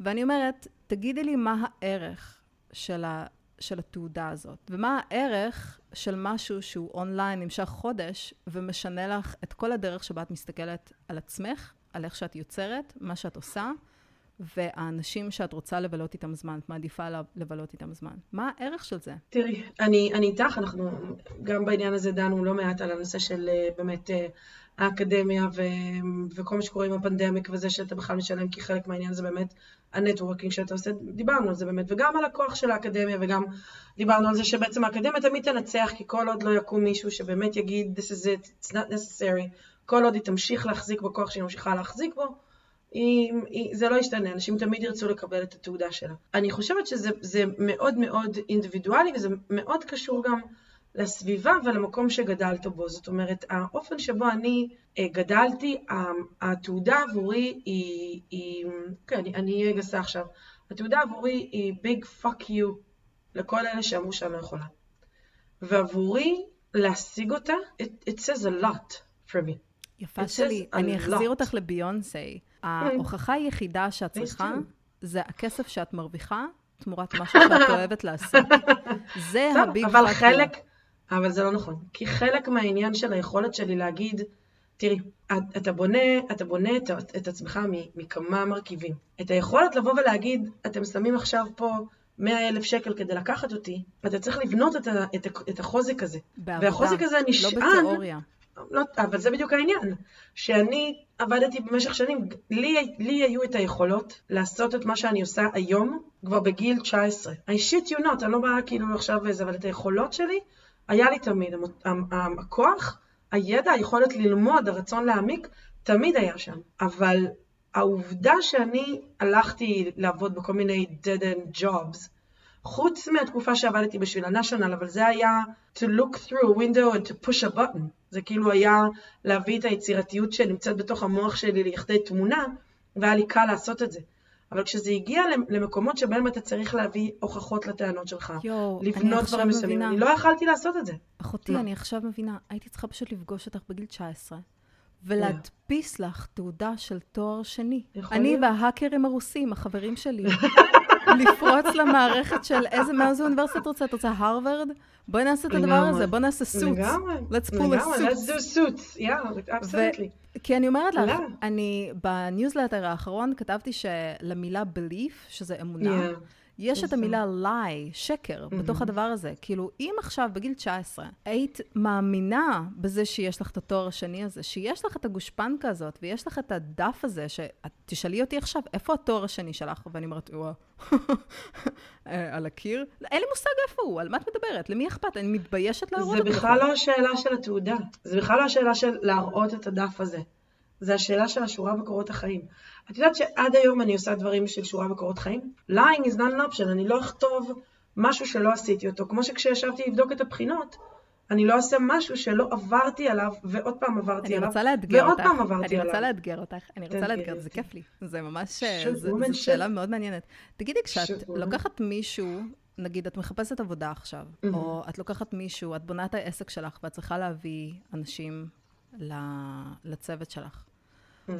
ואני אומרת, תגידי לי מה הערך של, ה, של התעודה הזאת, ומה הערך של משהו שהוא אונליין, נמשך חודש, ומשנה לך את כל הדרך שבה את מסתכלת על עצמך, על איך שאת יוצרת, מה שאת עושה, והאנשים שאת רוצה לבלות איתם זמן, את מעדיפה לבלות איתם זמן. מה הערך של זה? תראי, אני, אני איתך, אנחנו גם בעניין הזה דנו לא מעט על הנושא של אה, באמת אה, האקדמיה ו, וכל מה שקורה עם ה pandemic וזה שאתה בכלל משלם, כי חלק מהעניין זה באמת ה networking שאתה עושה, דיברנו על זה באמת, וגם על הכוח של האקדמיה, וגם דיברנו על זה שבעצם האקדמיה תמיד תנצח, כי כל עוד לא יקום מישהו שבאמת יגיד, this is it, it's not necessary, כל עוד היא תמשיך להחזיק בכוח שהיא ממשיכה להחזיק בו, היא, היא, זה לא ישתנה, אנשים תמיד ירצו לקבל את התעודה שלה. אני חושבת שזה זה מאוד מאוד אינדיבידואלי וזה מאוד קשור גם לסביבה ולמקום שגדלת בו. זאת אומרת, האופן שבו אני אה, גדלתי, התעודה עבורי היא, היא כן, אני- אני אהיה גסה עכשיו, התעודה עבורי היא big fuck you לכל אלה שאמרו שאני לא יכולה. ועבורי, להשיג אותה, it, it says a lot for me. יפה שלי, אני אחזיר lot. אותך לביונסי. ההוכחה היחידה שאת צריכה. זה הכסף שאת מרוויחה תמורת משהו שאת אוהבת לעשות. זה ה big אבל fuck חלק, אבל זה לא נכון. כי חלק מהעניין של היכולת שלי להגיד, תראי, את- אתה בונה, אתה בונה את, את עצמך מכמה מרכיבים. את היכולת לבוא ולהגיד, אתם שמים עכשיו פה 100 אלף שקל כדי לקחת אותי, אתה צריך לבנות את, ה, את, את החוזק הזה. בעבודה, והחוזק הזה לא נשען, בתיאוריה. לא, אבל זה בדיוק העניין. שאני עבדתי במשך שנים, לי, לי היו את היכולות לעשות את מה שאני עושה היום, כבר בגיל 19. I shit you not, אני לא באה כאילו עכשיו איזה, אבל את היכולות שלי, היה לי תמיד. הכוח, הידע, היכולת ללמוד, הרצון להעמיק, תמיד היה שם. אבל העובדה שאני הלכתי לעבוד בכל מיני dead end jobs, חוץ מהתקופה שעבדתי בשביל הנשיונל, אבל זה היה to look through a window and to push a button. זה כאילו היה להביא את היצירתיות שנמצאת בתוך המוח שלי לכדי תמונה, והיה לי קל לעשות את זה. אבל כשזה הגיע למקומות שבהם אתה צריך להביא הוכחות לטענות שלך, אני לבנות דברים מסוימים. אני לא יכלתי לעשות את זה. אחותי, מה? אני עכשיו מבינה, הייתי צריכה פשוט לפגוש אותך בגיל 19, ולהדפיס לך תעודה של תואר שני. אני להיות. וההאקרים הרוסים, החברים שלי, לפרוץ למערכת של איזה, מאיזה אוניברסיטה את רוצה? את רוצה הרווארד? בואי נעשה את הדבר. הזה, בואי נעשה סוץ. לגמרי, Let's pull a לגמרי, suit. let's do suits, yeah, absolutely. כי אני אומרת לך? אני בניוזלטר האחרון כתבתי שלמילה belief, שזה אמונה, Yeah. יש את. המילה lie, שקר, בתוך הדבר הזה. כאילו, אם עכשיו בגיל 19 היית מאמינה בזה שיש לך את התואר השני הזה, שיש לך את הגושפנקה הזאת, ויש לך את הדף הזה, שאת תשאלי אותי עכשיו, איפה התואר השני שלך? ואני אומרת, וואו, אה, על הקיר? אין לי מושג איפה הוא, על מה את מדברת? למי אכפת? אני מתביישת להראות זה אותו. בכלל לא השאלה של התעודה, זה בכלל לא השאלה של להראות את הדף הזה. זה השאלה של השורה בקורות החיים. את יודעת שעד היום אני עושה דברים של שורה בקורות חיים? lying is not an option, אני לא אכתוב משהו שלא עשיתי אותו. כמו שכשישבתי לבדוק את הבחינות, אני לא אעשה משהו שלא עברתי עליו, ועוד פעם עברתי אני עליו, רוצה לאתגר ועוד אותך. פעם עברתי אני רוצה עליו. לאתגר אותך. אני רוצה לאתגר, זה. כיף לי. זה ממש, Shoot, זו שאלה. מאוד מעניינת. תגידי, כשאת. לוקחת מישהו, נגיד, את מחפשת עבודה עכשיו, או את לוקחת מישהו, את בונה את העסק שלך, ואת צריכה להביא אנשים לצוות שלך.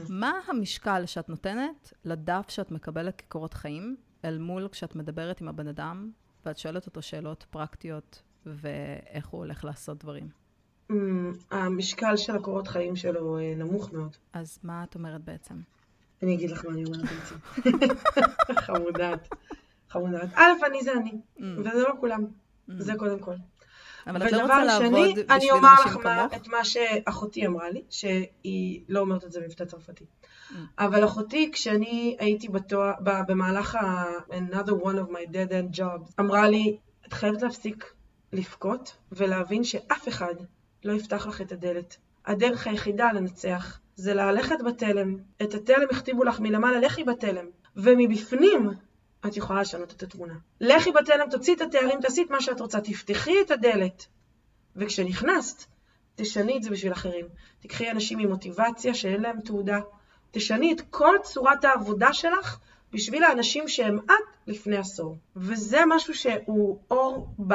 מה המשקל שאת נותנת לדף שאת מקבלת כקורות חיים, אל מול כשאת מדברת עם הבן אדם, ואת שואלת אותו שאלות פרקטיות, ואיך הוא הולך לעשות דברים? Mm, המשקל של הקורות חיים שלו אה, נמוך מאוד. אז מה את אומרת בעצם? אני אגיד לך מה אני אומרת בעצם. חמודת. חמודת. א', אני זה אני, וזה לא כולם. זה קודם כל. אבל את לא רוצה ודבר לעבוד שני, בשביל אני אומר לך אנשים מה, כמוך? את מה שאחותי אמרה לי, שהיא לא אומרת את זה במבטא צרפתי. Mm. אבל אחותי, כשאני הייתי בתואר, במהלך ה- another one of my dead end jobs, אמרה לי, את חייבת להפסיק לבכות ולהבין שאף אחד לא יפתח לך את הדלת. הדרך היחידה לנצח זה ללכת בתלם. את התלם הכתיבו לך מלמעלה, לכי בתלם. ומבפנים את יכולה לשנות את התמונה. לכי בתלם, תוציאי את התארים, תעשי את מה שאת רוצה, תפתחי את הדלת. וכשנכנסת, תשני את זה בשביל אחרים. תקחי אנשים עם מוטיבציה שאין להם תעודה. תשני את כל צורת העבודה שלך בשביל האנשים שהם את לפני עשור. וזה משהו שהוא אור, ב...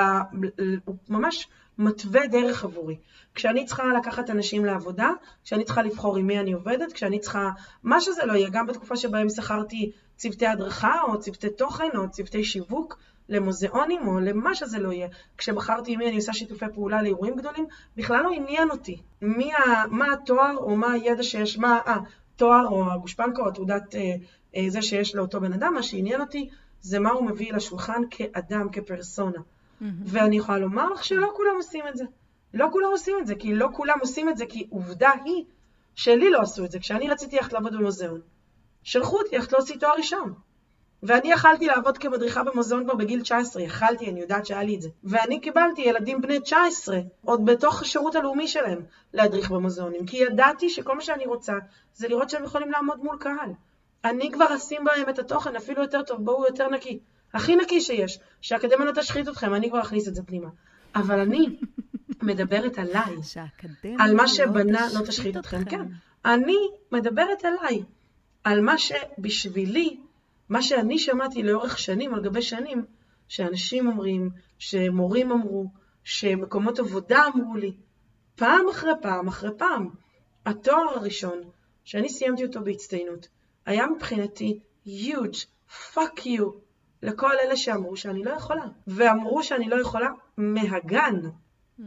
הוא ממש מתווה דרך עבורי. כשאני צריכה לקחת אנשים לעבודה, כשאני צריכה לבחור עם מי אני עובדת, כשאני צריכה, מה שזה לא יהיה, גם בתקופה שבהם שכרתי צוותי הדרכה, או צוותי תוכן, או צוותי שיווק, למוזיאונים, או למה שזה לא יהיה. כשבחרתי עם מי אני עושה שיתופי פעולה לאירועים גדולים, בכלל לא עניין אותי מי ה, מה התואר, או מה הידע שיש, מה התואר, או הגושפנקה, או תעודת אה, אה, זה שיש לאותו בן אדם, מה שעניין אותי זה מה הוא מביא לשולחן כאדם, כפרסונה. ואני יכולה לומר לך שלא כולם עושים את זה. לא כולם עושים את זה, כי לא כולם עושים את זה, כי עובדה היא שלי לא עשו את זה. כשאני רציתי ללכת לעבוד במוזיאון, שלחו אותי ללכת להוציא תואר ראשון. ואני יכלתי לעבוד כמדריכה במוזיאון כבר בגיל 19, יכלתי, אני יודעת שהיה לי את זה. ואני קיבלתי ילדים בני 19, עוד בתוך השירות הלאומי שלהם, להדריך במוזיאונים. כי ידעתי שכל מה שאני רוצה, זה לראות שהם יכולים לעמוד מול קהל. אני כבר אשים בהם את התוכן אפילו יותר טוב, בואו יותר נקי. הכי נקי שיש, שהאקדמיה לא תשחית אתכם, אני כבר אכניס את זה פנימה. אבל אני מדברת עליי, על מה לא שבנה לא תשחית אתכם, כן. אני מדברת עליי, על מה שבשבילי, מה שאני שמעתי לאורך שנים על גבי שנים, שאנשים אומרים, שמורים אמרו, שמקומות עבודה אמרו לי, פעם אחרי פעם אחרי פעם. התואר הראשון, שאני סיימתי אותו בהצטיינות, היה מבחינתי huge, fuck you, לכל אלה שאמרו שאני לא יכולה. ואמרו שאני לא יכולה מהגן, Mm,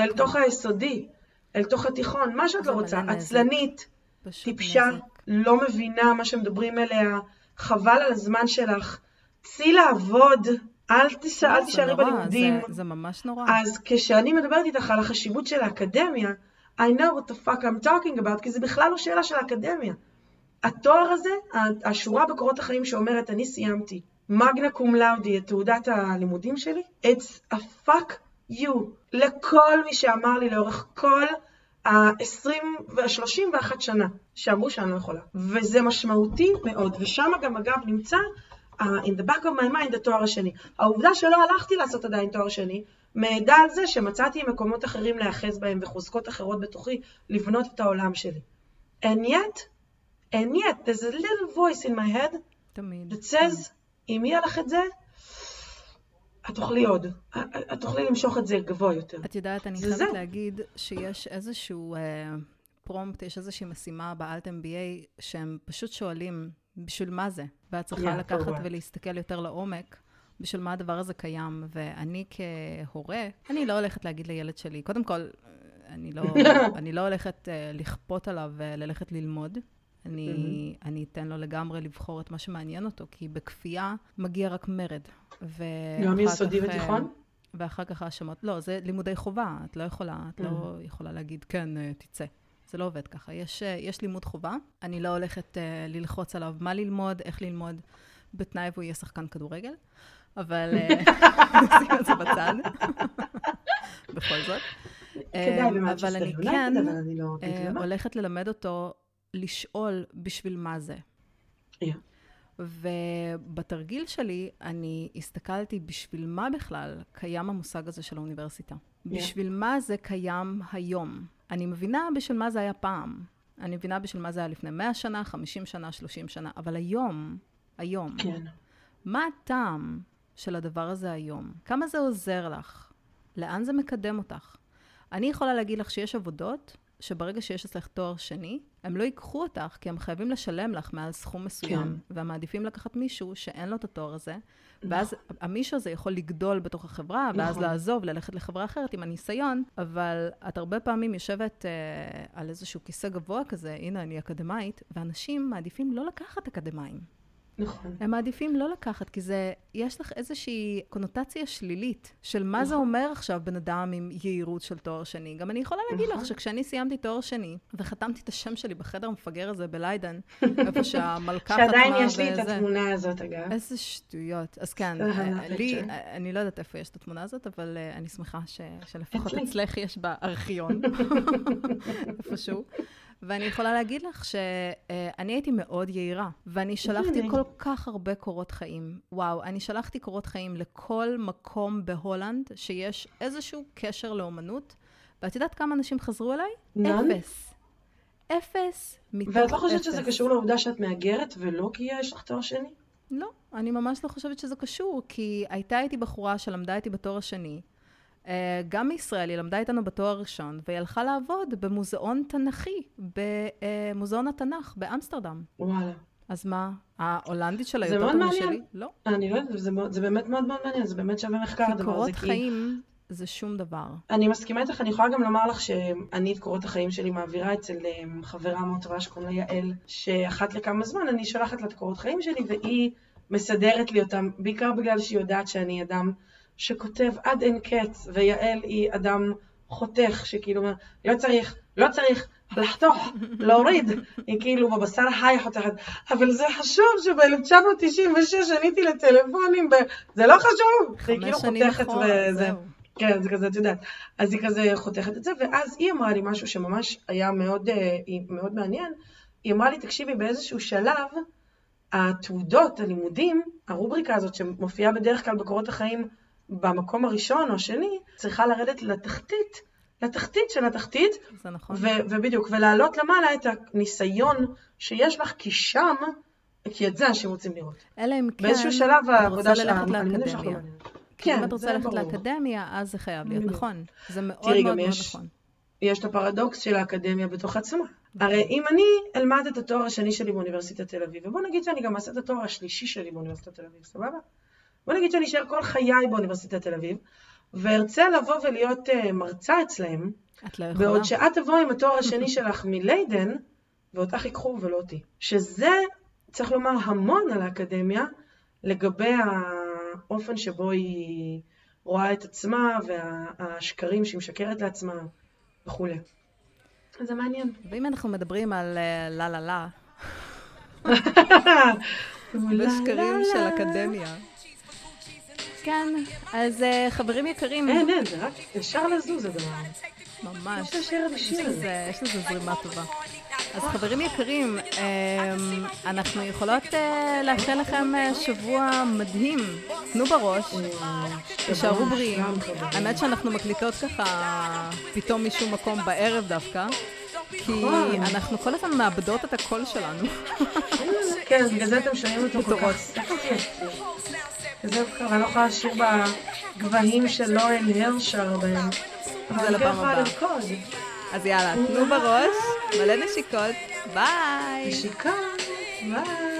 אל תוך היסודי, אל תוך התיכון, מה שאת לא רוצה. עצלנית, טיפשה, נזק. לא מבינה מה שמדברים אליה, חבל על הזמן שלך, צאי לעבוד, אל תיש- לא, אל תישארי בלימודים. זה- זה ממש נורא. אז כשאני מדברת איתך על החשיבות של האקדמיה, I know what the fuck I'm talking about, כי זה בכלל לא שאלה של האקדמיה. התואר הזה, השורה בקורות החיים שאומרת, אני סיימתי מגנה קום לאודי, את תעודת הלימודים שלי, it's a fuck you לכל מי שאמר לי לאורך כל ה-20 וה-31 שנה שאמרו שאני לא יכולה. וזה משמעותי מאוד, ושם גם אגב נמצא uh, in the back of my mind התואר השני. העובדה שלא הלכתי לעשות עדיין תואר שני, מעידה על זה שמצאתי מקומות אחרים להיאחז בהם וחוזקות אחרות בתוכי לבנות את העולם שלי. And yet, and yet, there's a little voice in my head תמיד. It says, אם יהיה לך את זה, את תאכלי עוד. את תוכלי למשוך את זה גבוה יותר. את יודעת, אני חייבת. להגיד שיש איזשהו אה, פרומפט, יש איזושהי משימה באלט MBA, שהם פשוט שואלים, בשביל מה זה? ואת צריכה Yeah, לקחת what? ולהסתכל יותר לעומק. בשביל מה הדבר הזה קיים, ואני כהורה, אני לא הולכת להגיד לילד שלי, קודם כל, אני לא, אני לא הולכת uh, לכפות עליו uh, ללכת ללמוד. אני, אני אתן לו לגמרי לבחור את מה שמעניין אותו, כי בכפייה מגיע רק מרד. גם ואחר יסודי כך, אה, ותיכון? ואחר כך האשמות. לא, זה לימודי חובה, את לא יכולה, את לא יכולה להגיד, כן, אה, תצא. זה לא עובד ככה. יש, אה, יש לימוד חובה, אני לא הולכת אה, ללחוץ עליו מה ללמוד, איך ללמוד, בתנאי והוא יהיה שחקן כדורגל, אבל נשים את זה בצד, בכל זאת. כדאי אבל אני כן לא. הולכת ללמד אותו לשאול בשביל מה זה. Yeah. ובתרגיל שלי, אני הסתכלתי בשביל מה בכלל קיים המושג הזה של האוניברסיטה. בשביל מה זה קיים היום. אני מבינה בשביל מה זה היה פעם. אני מבינה בשביל מה זה היה לפני 100 שנה, 50 שנה, 30 שנה, אבל היום, היום, כן. מה הטעם של הדבר הזה היום? כמה זה עוזר לך? לאן זה מקדם אותך? אני יכולה להגיד לך שיש עבודות שברגע שיש אצלך תואר שני, הם לא ייקחו אותך, כי הם חייבים לשלם לך מעל סכום מסוים, כן. והם מעדיפים לקחת מישהו שאין לו את התואר הזה, ואז המישהו הזה יכול לגדול בתוך החברה, ואז נכון. לעזוב, ללכת לחברה אחרת עם הניסיון, אבל את הרבה פעמים יושבת אה, על איזשהו כיסא גבוה כזה, הנה, אני אקדמאית, ואנשים מעדיפים לא לקחת אקדמאים. נכון. הם מעדיפים לא לקחת, כי זה, יש לך איזושהי קונוטציה שלילית של מה זה אומר עכשיו בן אדם עם יהירות של תואר שני. גם אני יכולה להגיד נכון. לך שכשאני סיימתי תואר שני, וחתמתי את השם שלי בחדר המפגר הזה בליידן, איפה שהמלכה חתמה שעדיין יש לי את. התמונה הזאת, אגב. איזה שטויות. אז כן, אה, אה, לי. אה, אני לא יודעת איפה יש את התמונה הזאת, אבל אה, אני שמחה ש- שלפחות. אצלך יש בארכיון, איפשהו. ואני יכולה להגיד לך שאני הייתי מאוד יהירה, ואני שלחתי. כל כך הרבה קורות חיים. וואו, אני שלחתי קורות חיים לכל מקום בהולנד שיש איזשהו קשר לאומנות, ואת יודעת כמה אנשים חזרו אליי? אפס. אפס מתוך אפס. ואת לא חושבת שזה קשור לעובדה שאת מהגרת ולא כי יש לך תואר שני? לא, אני ממש לא חושבת שזה קשור, כי הייתה איתי בחורה שלמדה איתי בתואר השני, גם מישראל, היא למדה איתנו בתואר הראשון, והיא הלכה לעבוד במוזיאון תנכי, במוזיאון התנ"ך באמסטרדם. וואלה. אז מה, ההולנדית שלה יותר טובה. משלי? לא. אני לא יודעת, זה זה באמת מאוד מאוד מעניין, זה באמת שווה מחקר כי הדבר הזה. קורות כי חיים זה שום דבר. אני מסכימה איתך, אני יכולה גם לומר לך שאני את קורות החיים שלי מעבירה אצל אמ, חברה מאוד טובה שקוראים לה יעל, שאחת לכמה זמן אני שולחת לה את קורות חיים שלי והיא מסדרת לי אותם, בעיקר בגלל שהיא יודעת שאני אדם שכותב עד אין קץ, ויעל היא אדם חותך, שכאילו אומר, לא צריך, לא צריך לחתוך, להוריד, היא כאילו בבשר חי חותכת, אבל זה חשוב שב-1996 עניתי לטלפונים, ב... זה לא חשוב, היא כאילו חותכת וזה. כן, זה כזה, את יודעת. אז היא כזה חותכת את זה, ואז היא אמרה לי משהו שממש היה מאוד, אה, מאוד מעניין. היא אמרה לי, תקשיבי, באיזשהו שלב, התעודות, הלימודים, הרובריקה הזאת שמופיעה בדרך כלל בקורות החיים במקום הראשון או השני, צריכה לרדת לתחתית, לתחתית של התחתית, זה נכון. ו- ובדיוק, ולהעלות למעלה את הניסיון שיש לך, כי שם, כי את זה אנשים רוצים לראות. אלא אם כן, באיזשהו שלב העבודה רוצה של ללכת הלימודים שלך לא. מעניינת. כי אם כן, את רוצה ללכת. לאקדמיה, אז זה חייב להיות. נכון. זה מאוד תראי, מאוד מאוד נכון. יש את הפרדוקס של האקדמיה בתוך עצמה. הרי אם אני אלמד את התואר השני שלי באוניברסיטת תל אביב, ובוא נגיד שאני גם אעשה את התואר השלישי שלי באוניברסיטת תל אביב, סבבה? בוא נגיד שאני אשאר כל חיי באוניברסיטת תל אביב, וארצה לבוא ולהיות uh, מרצה אצלהם, את לא יכולה. בעוד שאת תבוא עם התואר השני שלך מליידן, ואותך ייקחו ולא אותי. שזה, צריך לומר, המון על האקדמיה, לגבי האופן שבו היא רואה את עצמה, והשקרים שהיא משקרת לעצמה, וכולי. זה מעניין. ואם אנחנו מדברים על אה, לה לה לה, לא, ושקרים של אקדמיה. כן, אז אה, חברים יקרים, אין, אין, זה רק ישר לזוז הדבר. ממש, יש. לזה- זרימה טובה. אז חברים יקרים, אמ, אנחנו יכולות אה, לאחל לכם אה, שבוע מדהים. תנו בראש, תישארו בריאים. האמת שאנחנו מקליטות ככה פתאום משום מקום בערב דווקא, כי נכון. אנחנו כל הזמן מאבדות את הקול שלנו. כן, בגלל זה אתם שומעים אותו כל. כך סקסי. וזה כבר, אני לא יכולה לשיר בגבהים של לורן היל שר בהם. אבל אני כן יכולה. לרקוד. אז יאללה, תנו בראש, מלא נשיקות, ביי! נשיקה, ביי.